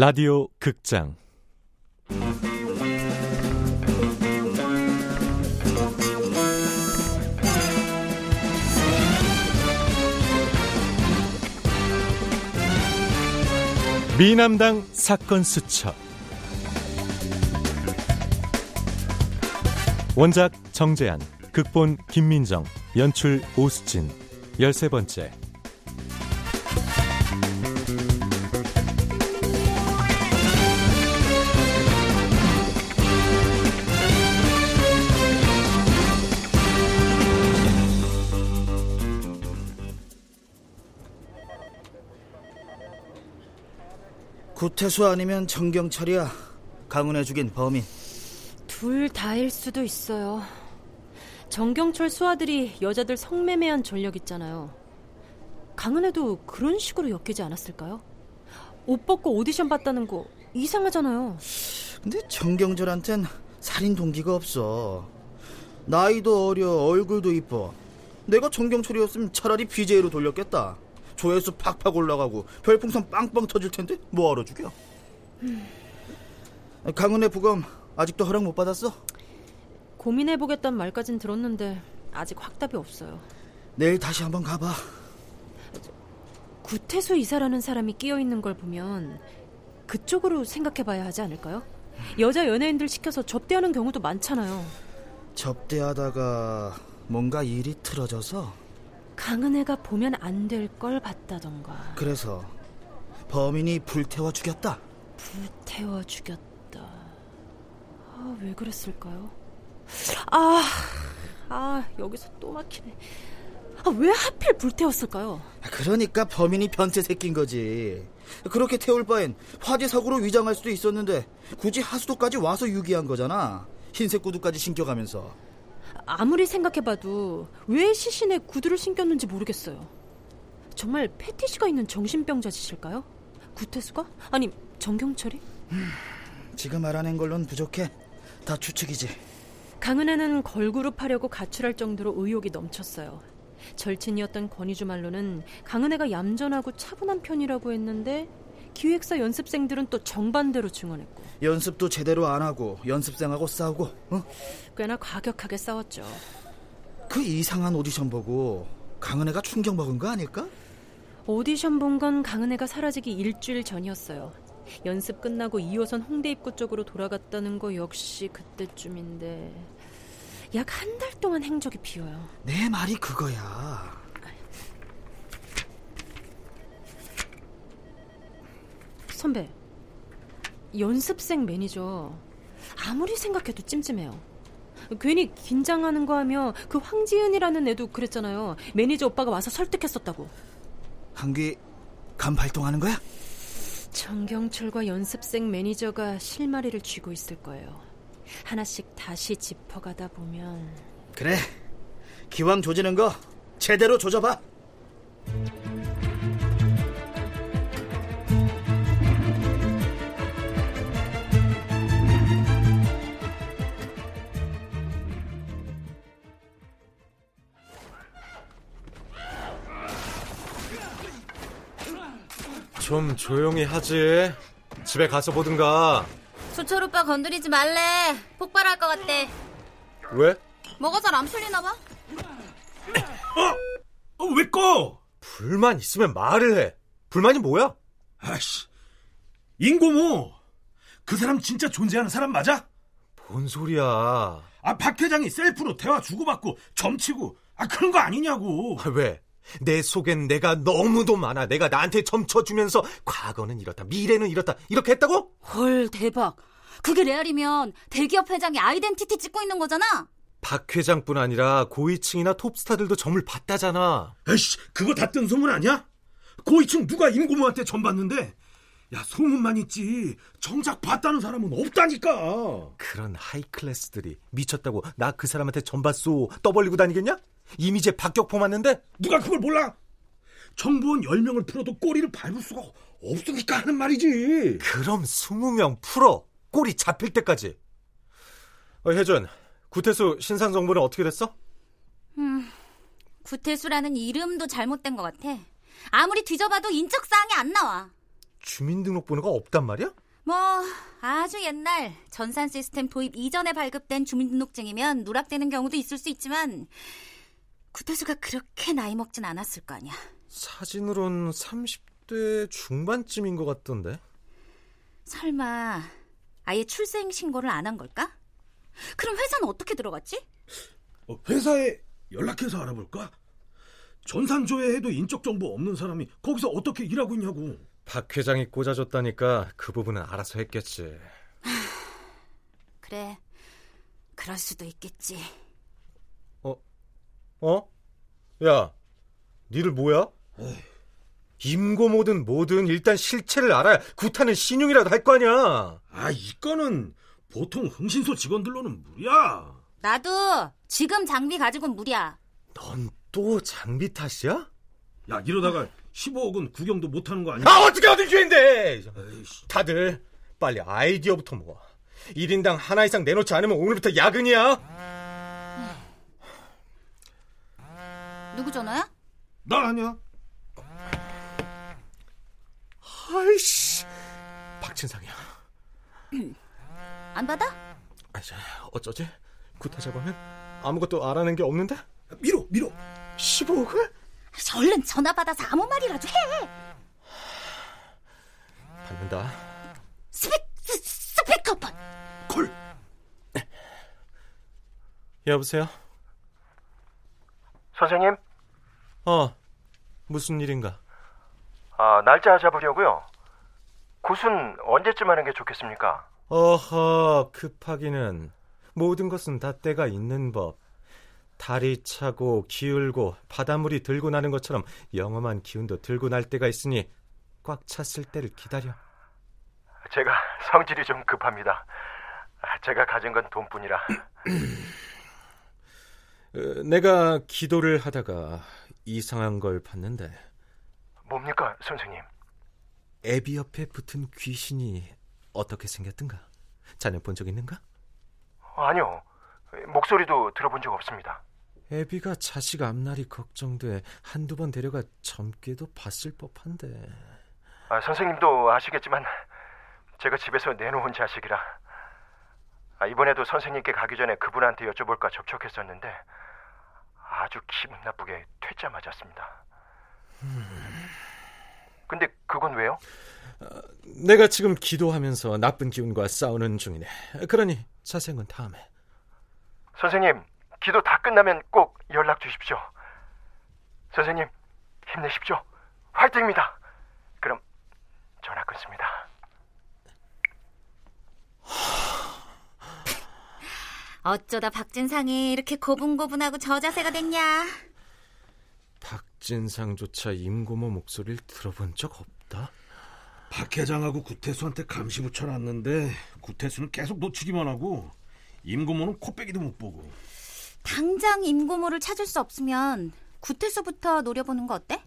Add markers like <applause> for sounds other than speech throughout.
라디오 극장. 미남당 사건 수첩. 원작 정재한 극본 김민정 연출 오수진. 열세 번째 구태수 아니면 정경철이야. 강은혜 죽인 범인. 둘 다일 수도 있어요. 정경철 수아들이 여자들 성매매한 전력 있잖아요. 강은혜도 그런 식으로 엮이지 않았을까요? 옷 벗고 오디션 봤다는 거 이상하잖아요. 근데 정경철한텐 살인 동기가 없어. 나이도 어려, 얼굴도 이뻐. 내가 정경철이었으면 차라리 BJ로 돌렸겠다. 조회수 팍팍 올라가고 별풍선 빵빵 터질 텐데 뭐하러 죽여? 음. 강은혜 부검 아직도 허락 못 받았어? 고민해보겠단 말까진 들었는데 아직 확답이 없어요. 내일 다시 한번 가봐. 구태수 이사라는 사람이 끼어 있는 걸 보면 그쪽으로 생각해봐야 하지 않을까요? 여자 연예인들 시켜서 접대하는 경우도 많잖아요. 접대하다가 뭔가 일이 틀어져서 강은혜가 보면 안 될 걸 봤다던가. 그래서 범인이 불태워 죽였다. 불태워 죽였다. 아, 왜 그랬을까요? 아, 아, 여기서 또 막히네. 아, 왜 하필 불태웠을까요? 그러니까 범인이 변태 새끼인 거지. 그렇게 태울 바엔 화재 사고로 위장할 수도 있었는데 굳이 하수도까지 와서 유기한 거잖아. 흰색 구두까지 신겨가면서. 아무리 생각해봐도 왜 시신에 구두를 신겼는지 모르겠어요. 정말 패티시가 있는 정신병자 짓일까요? 구태수가? 아니 정경철이? 음, 지금 알아낸 걸로는 부족해. 다 추측이지. 강은혜는 걸그룹 하려고 가출할 정도로 의욕이 넘쳤어요. 절친이었던 권희주 말로는 강은혜가 얌전하고 차분한 편이라고 했는데 기획사 연습생들은 또 정반대로 증언했고 연습도 제대로 안 하고 연습생하고 싸우고 어? 꽤나 과격하게 싸웠죠. 그 이상한 오디션 보고 강은혜가 충격 먹은 거 아닐까? 오디션 본 건 강은혜가 사라지기 일주일 전이었어요. 연습 끝나고 2호선 홍대 입구 쪽으로 돌아갔다는 거 역시 그때쯤인데 약 한 달 동안 행적이 비어요. 내 말이 그거야. 선배, 연습생 매니저 아무리 생각해도 찜찜해요. 괜히 긴장하는 거 하며 그 황지은이라는 애도 그랬잖아요. 매니저 오빠가 와서 설득했었다고. 한귀 감 발동하는 거야? 정경철과 연습생 매니저가 실마리를 쥐고 있을 거예요. 하나씩 다시 짚어가다 보면 그래 기왕 조지는 거 제대로 조져봐 좀 조용히 하지. 집에 가서 보든가. 수철 오빠 건드리지 말래. 폭발할 것 같대. 왜? 뭐가 잘 안 풀리나 봐. 어? 어, 왜 꺼? 불만 있으면 말을 해. 불만이 뭐야? 아씨. 인고모. 그 사람 진짜 존재하는 사람 맞아? 뭔 소리야. 아, 박 회장이 셀프로 대화 주고받고 점치고, 아, 그런 거 아니냐고. 아, 왜? 내 속엔 내가 너무도 많아. 내가 나한테 점쳐주면서 과거는 이렇다, 미래는 이렇다, 이렇게 했다고? 헐, 대박. 그게 레알이면 대기업 회장이 아이덴티티 찍고 있는 거잖아? 박 회장뿐 아니라 고위층이나 톱스타들도 점을 봤다잖아. 에이씨, 그거 다 뜬 소문 아니야? 고위층 누가 임고모한테 점 봤는데? 야, 소문만 있지. 정작 봤다는 사람은 없다니까. 그런 하이클래스들이 미쳤다고 나 그 사람한테 점 봤소 떠벌리고 다니겠냐? 이미지에 박격포 맞는데? 누가 그걸 몰라? 정보원 10명을 풀어도 꼬리를 밟을 수가 없으니까 하는 말이지. 그럼 20명 풀어. 꼬리 잡힐 때까지. 어, 혜준, 구태수 신상 정보는 어떻게 됐어? 음, 구태수라는 이름도 잘못된 것 같아. 아무리 뒤져봐도 인적 사항이 안 나와. 주민등록번호가 없단 말이야? 뭐 아주 옛날 전산 시스템 도입 이전에 발급된 주민등록증이면 누락되는 경우도 있을 수 있지만 구태수가 그렇게 나이 먹진 않았을 거 아니야. 사진으론 30대 중반쯤인 것 같던데. 설마 아예 출생 신고를 안 한 걸까? 그럼 회사는 어떻게 들어갔지? 어, 회사에 연락해서 알아볼까? 전산조회 해도 인적 정보 없는 사람이 거기서 어떻게 일하고 있냐고. 박 회장이 꽂아줬다니까 그 부분은 알아서 했겠지. <sighs> 그래, 그럴 수도 있겠지. 어? 어? 야, 니들 뭐야? 임고모든 뭐든 일단 실체를 알아야 구타는 신용이라도 할 거 아니야. 아, 이거는 보통 흥신소 직원들로는 무리야. 나도 지금 장비 가지고는 무리야. 넌 또 장비 탓이야? 야, 이러다가 15억은 구경도 못하는 거 아니야? 아 어떻게 얻은 기회인데 다들 빨리 아이디어부터 모아 1인당 하나 이상 내놓지 않으면 오늘부터 야근이야 누구 전화야? 나 아니야. 아이씨 박진상이야 안 받아? 아, 자, 어쩌지? 구타 잡으면 아무것도 알아낸 게 없는데? 밀어, 밀어. 15억을? 얼른 전화 받아서 아무 말이라도 해. 받는다 스피, 스, 스피커폰. 콜. 여보세요? 선생님, 어 무슨 일인가? 아, 날짜 잡으려고요. 굿은 언제쯤 하는 게 좋겠습니까? 어허 급하기는 모든 것은 다 때가 있는 법 달이 차고 기울고 바닷물이 들고 나는 것처럼 영험한 기운도 들고 날 때가 있으니 꽉 찼을 때를 기다려 제가 성질이 좀 급합니다. 아, 제가 가진 건 돈뿐이라. <clears throat> 어, 내가 기도를 하다가 이상한 걸 봤는데 뭡니까, 선생님? 애비 옆에 붙은 귀신이 어떻게 생겼던가? 자네 본 적 있는가? 아니요. 목소리도 들어본 적 없습니다. 애비가 자식 앞날이 걱정돼 한두 번 데려가 젊게도 봤을 법한데 아, 선생님도 아시겠지만 제가 집에서 내놓은 자식이라 아, 이번에도 선생님께 가기 전에 그분한테 여쭤볼까 접촉했었는데 아주 기분 나쁘게 퇴짜 맞았습니다. 근데 그건 왜요? 내가 지금 기도하면서 나쁜 기운과 싸우는 중이네 그러니 건 다음에 선생님, 기도 다 끝나면 꼭 연락 주십시오. 선생님, 힘내십시오. 화이팅입니다. 그럼 전화 끊습니다. 어쩌다 박진상이 이렇게 고분고분하고 저 자세가 됐냐? 박진상조차 임고모 목소리를 들어본 적 없다 박 회장하고 구태수한테 감시 붙여놨는데 구태수는 계속 놓치기만 하고 임고모는 코빼기도 못 보고. 당장 임고모를 찾을 수 없으면 구태수부터 노려보는 거 어때?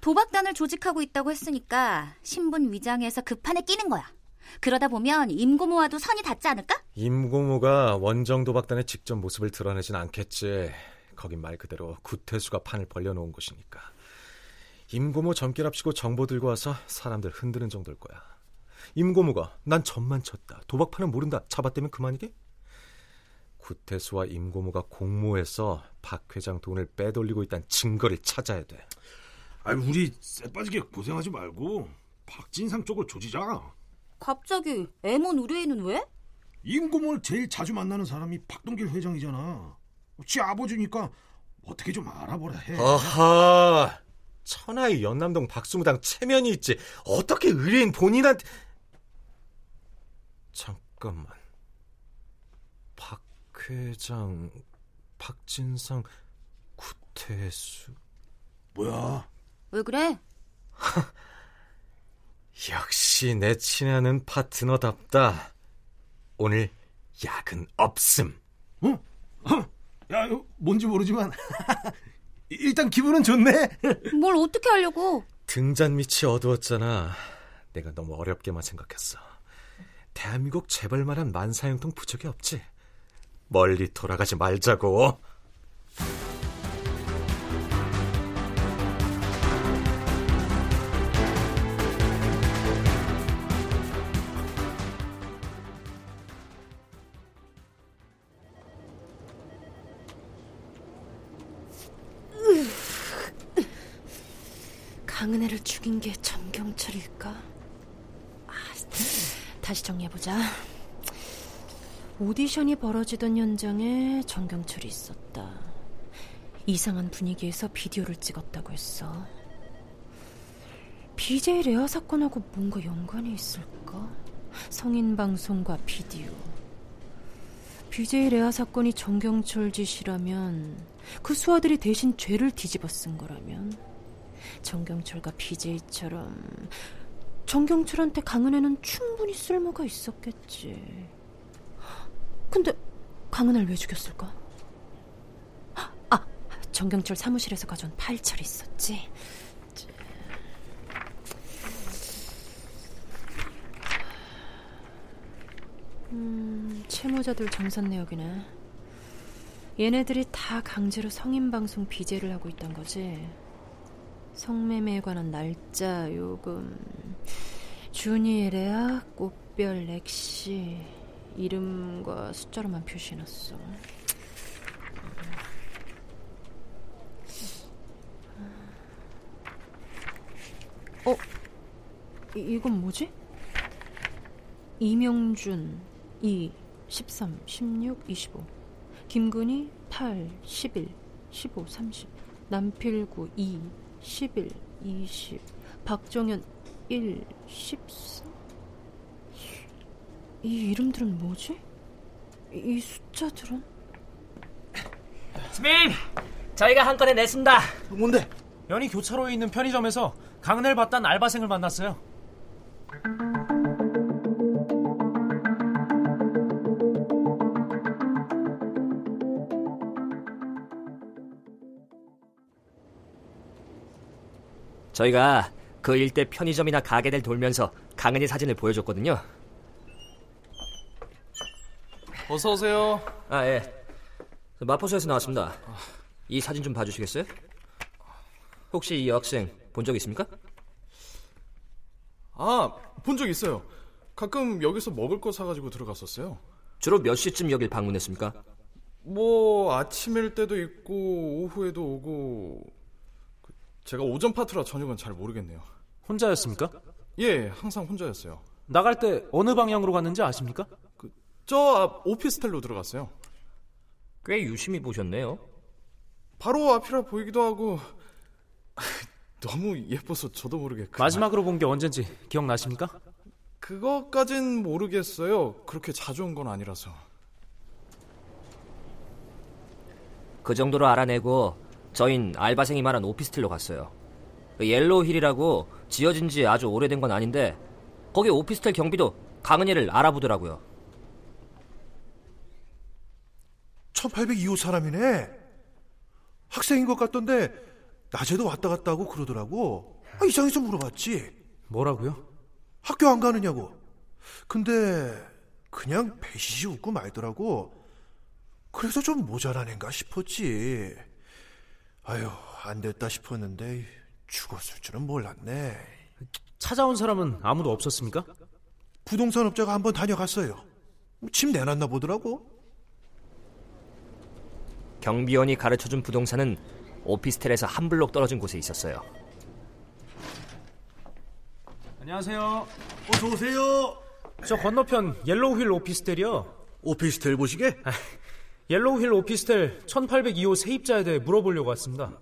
도박단을 조직하고 있다고 했으니까 신분 위장해서 그 판에 끼는 거야. 그러다 보면 임고모와도 선이 닿지 않을까? 임고모가 원정 도박단의 직접 모습을 드러내진 않겠지 거긴 말 그대로 구태수가 판을 벌려놓은 곳이니까 임고모 점괘랍시고 정보 들고 와서 사람들 흔드는 정도일 거야 임고모가 난 점만 쳤다 도박판은 모른다 잡았다면 그만이게? 구태수와 임고모가 공모해서 박 회장 돈을 빼돌리고 있다는 증거를 찾아야 돼 아니 우리 쎄 빠지게 고생하지 말고 박진상 쪽을 조지자. 갑자기 애몬 의뢰인은 왜? 임고모를 제일 자주 만나는 사람이 박동길 회장이잖아. 지 아버지니까 어떻게 좀 알아보라 해. 아하 천하의 연남동 박수무당 체면이 있지 어떻게 의뢰인 본인한테 잠깐만 박 회장 박진상 구태수 뭐야? 왜 그래? <laughs> 역시 내 친애하는 파트너답다 오늘 야근 없음 어? 어? 야, 뭔지 모르지만 <laughs> 일단 기분은 좋네. 뭘 어떻게 하려고? 등잔 밑이 어두웠잖아 내가 너무 어렵게만 생각했어 대한민국 재벌만한 만사형통 부족이 없지 멀리 돌아가지 말자고 죽인 게 전경철일까? 아, 다시 정리해보자. 오디션이 벌어지던 현장에 전경철이 있었다. 이상한 분위기에서 비디오를 찍었다고 했어. BJ 레아 사건하고 뭔가 연관이 있을까? 성인 방송과 비디오. BJ 레아 사건이 정경철 짓이라면 그 수아들이 대신 죄를 뒤집어 쓴 거라면 정경철과 BJ처럼 정경철한테 강은혜는 충분히 쓸모가 있었겠지. 근데 강은혜를 왜 죽였을까? 아, 정경철 사무실에서 가져온 파일철이 있었지. 음, 채무자들 정산 내역이네. 얘네들이 다 강제로 성인 방송 비제를 하고 있단 거지. 성매매에 관한 날짜, 요금, 준이 레아, 꽃별 렉시, 이름과 숫자로만 표시해놨어. 어? 이, 이건 뭐지? 이명준 2, 13, 16, 25 김근희 8, 11, 15, 30 남필구 2, 11, 20 박정현 1, 14 이 이름들은 뭐지? 이 숫자들은? 스님! 저희가 한 건에 냈습니다. 뭔데? 연희 교차로에 있는 편의점에서 강은혜를 봤다는 알바생을 만났어요. 저희가 그 일대 편의점이나 가게들 돌면서 강은희 사진을 보여줬거든요. 어서 오세요. 아, 예. 마포소에서 나왔습니다. 이 사진 좀 봐주시겠어요? 혹시 이 여학생 본 적 있습니까? 아, 본 적 있어요. 가끔 여기서 먹을 거 사가지고 들어갔었어요. 주로 몇 시쯤 여길 방문했습니까? 뭐 아침일 때도 있고 오후에도 오고 그, 제가 오전 파트라 저녁은 잘 모르겠네요. 혼자였습니까? 예, 항상 혼자였어요. 나갈 때 어느 방향으로 갔는지 아십니까? 저앞 오피스텔로 들어갔어요. 꽤 유심히 보셨네요. 바로 앞이라 보이기도 하고 <laughs> 너무 예뻐서 저도 모르게 그만- 마지막으로 본 게 언젠지 기억나십니까? 그거까진 모르겠어요. 그렇게 자주 온 건 아니라서. 그 정도로 알아내고 저흰 알바생이 말한 오피스텔로 갔어요. 그 옐로우힐이라고 지어진 지 아주 오래된 건 아닌데 거기 오피스텔 경비도 강은혜를 알아보더라고요. 1802호 사람이네. 학생인 것 같던데 낮에도 왔다 갔다 하고 그러더라고. 아, 이상해서 물어봤지. 뭐라고요? 학교 안 가느냐고. 근데 그냥 배시시 웃고 말더라고. 그래서 좀 모자란 앤가 싶었지. 아유, 안 됐다 싶었는데 죽었을 줄은 몰랐네. 찾아온 사람은 아무도 없었습니까? 부동산 업자가 한번 다녀갔어요. 집 내놨나 보더라고. 경비원이 가르쳐준 부동산은 오피스텔에서 한 블록 떨어진 곳에 있었어요. 안녕하세요. 어서 오세요. 저 건너편 옐로우힐 오피스텔이요. 오피스텔 보시게? 옐로우힐 오피스텔 1802호 세입자에 대해 물어보려고 왔습니다.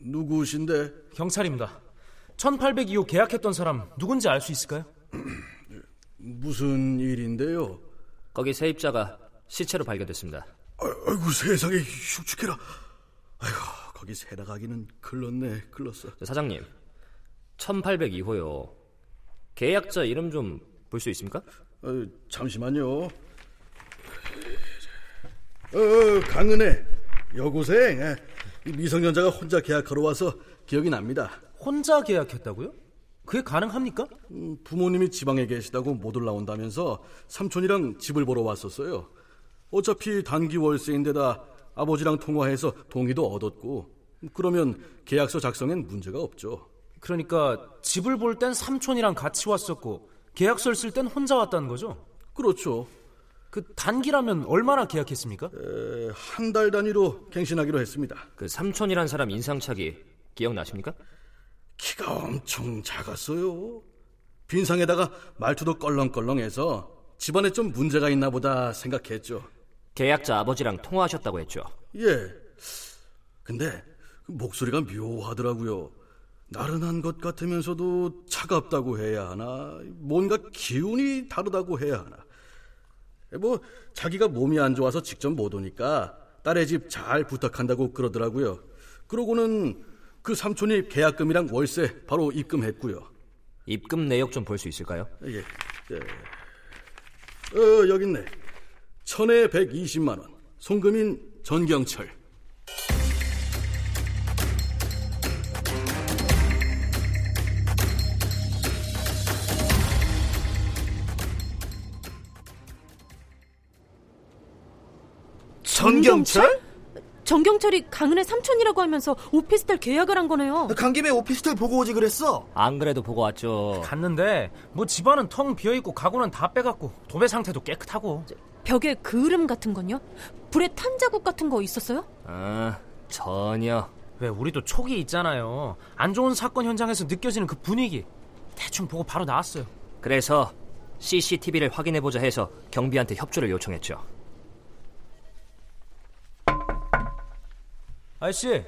누구신데? 경찰입니다. 1802호 계약했던 사람 누군지 알 수 있을까요? <clears throat> 무슨 일인데요? 거기 세입자가 시체로 발견됐습니다. 아이고 세상에 흉측해라. 아이고 거기 세 나가기는 글렀네 글렀어. 저 사장님, 1802호요. 계약자 이름 좀 볼 수 있습니까? 어, 잠시만요. 어, 어, 강은혜 여고생 예. 이 미성년자가 혼자 계약하러 와서 기억이 납니다. 혼자 계약했다고요? 그게 가능합니까? 음, 부모님이 지방에 계시다고 못 올라온다면서 삼촌이랑 집을 보러 왔었어요. 어차피 단기 월세인데다 아버지랑 통화해서 동의도 얻었고 그러면 계약서 작성엔 문제가 없죠. 그러니까 집을 볼 땐 삼촌이랑 같이 왔었고 계약서를 쓸 땐 혼자 왔다는 거죠? 그렇죠. 그 단기라면 얼마나 계약했습니까? 한 달 단위로 갱신하기로 했습니다. 그 삼촌이란 사람 인상착의 기억나십니까? 키가 엄청 작았어요. 빈상에다가 말투도 껄렁껄렁해서 집안에 좀 문제가 있나 보다 생각했죠. 계약자 아버지랑 통화하셨다고 했죠. 예. 근데 목소리가 묘하더라고요. 나른한 것 같으면서도 차갑다고 해야 하나, 뭔가 기운이 다르다고 해야 하나. 뭐 자기가 몸이 안 좋아서 직접 못 오니까 딸의 집 잘 부탁한다고 그러더라고요. 그러고는 그 삼촌이 계약금이랑 월세 바로 입금했고요. 입금 내역 좀 볼 수 있을까요? 예. 예. 어, 여기 있네. 천에 120만 원. 송금인 전경철. 전경철? 정경철이 강은의 삼촌이라고 하면서 오피스텔 계약을 한 거네요. 간 김에 오피스텔 보고 오지 그랬어. 안 그래도 보고 왔죠. 갔는데 뭐 집안은 텅 비어 있고 가구는 다 빼갖고 도배 상태도 깨끗하고. 벽에 그을음 같은 건요? 불에 탄 자국 같은 거 있었어요? 아, 전혀. 왜 우리도 촉이 있잖아요. 안 좋은 사건 현장에서 느껴지는 그 분위기. 대충 보고 바로 나왔어요. 그래서 CCTV를 확인해보자 해서 경비한테 협조를 요청했죠. 아저씨,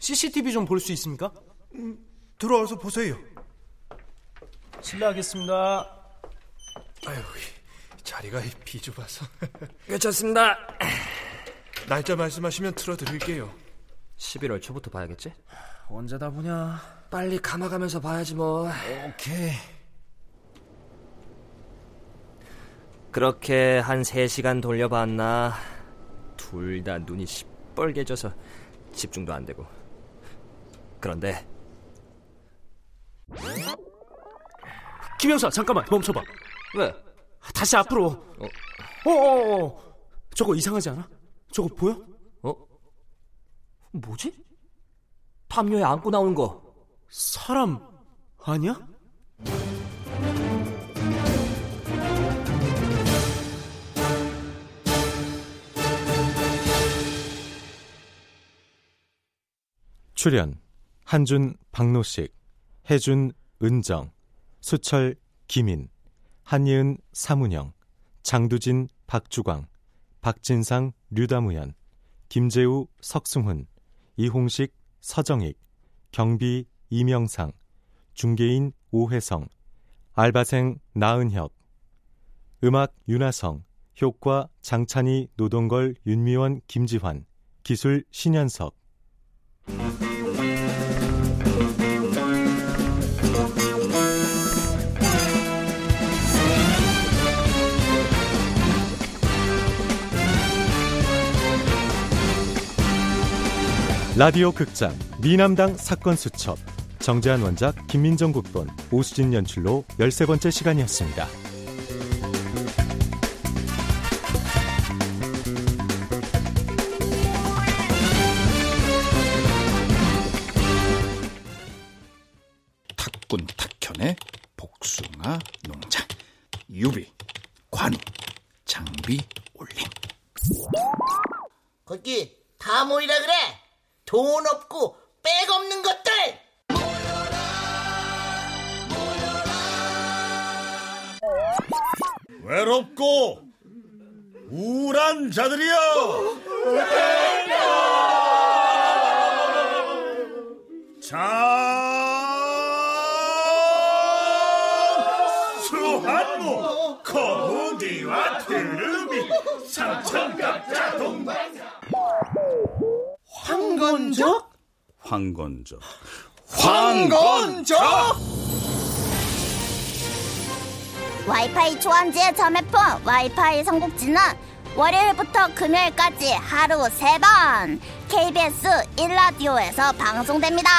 CCTV 좀 볼 수 있습니까? 음, 들어와서 보세요. 실례하겠습니다. 아유, 자리가 비좁아서. <laughs> 괜찮습니다. 날짜 말씀하시면 틀어드릴게요. 11월 초부터 봐야겠지? 언제 다 보냐? 빨리 감아가면서 봐야지 뭐. 오케이. 그렇게 한 3시간 돌려봤나 둘 다 눈이 시뻘개져서 집중도 안 되고 그런데 김영사 잠깐만 멈춰봐 왜? 다시 앞으로 어? 어어 어 저거 이상하지 않아? 저거 보여? 어? 뭐지? 담요에 안고 나오는 거 사람 아니야? 출연 한준 박노식 해준 은정 수철 김인 한예은 사문영 장두진 박주광 박진상 류다무연 김재우 석승훈 이홍식 서정익 경비 이명상 중개인 오혜성 알바생 나은혁 음악 윤하성 효과 장찬희 노동걸 윤미원 김지환 기술 신현석 라디오 극장 미남당 사건 수첩 정재한 원작 김민정 국본 오수진 연출로 13번째 시간이었습니다. 돈 없고 백 없는 것들! 외롭고 우울한 자들이여! 자 수한무 거북이와 트름이 삼천갑자 동반사 황건적? 황건적 황건적? 와이파이 초안지의 자매품 와이파이 삼국지는 월요일부터 금요일까지 하루 3번 KBS 1라디오에서 방송됩니다.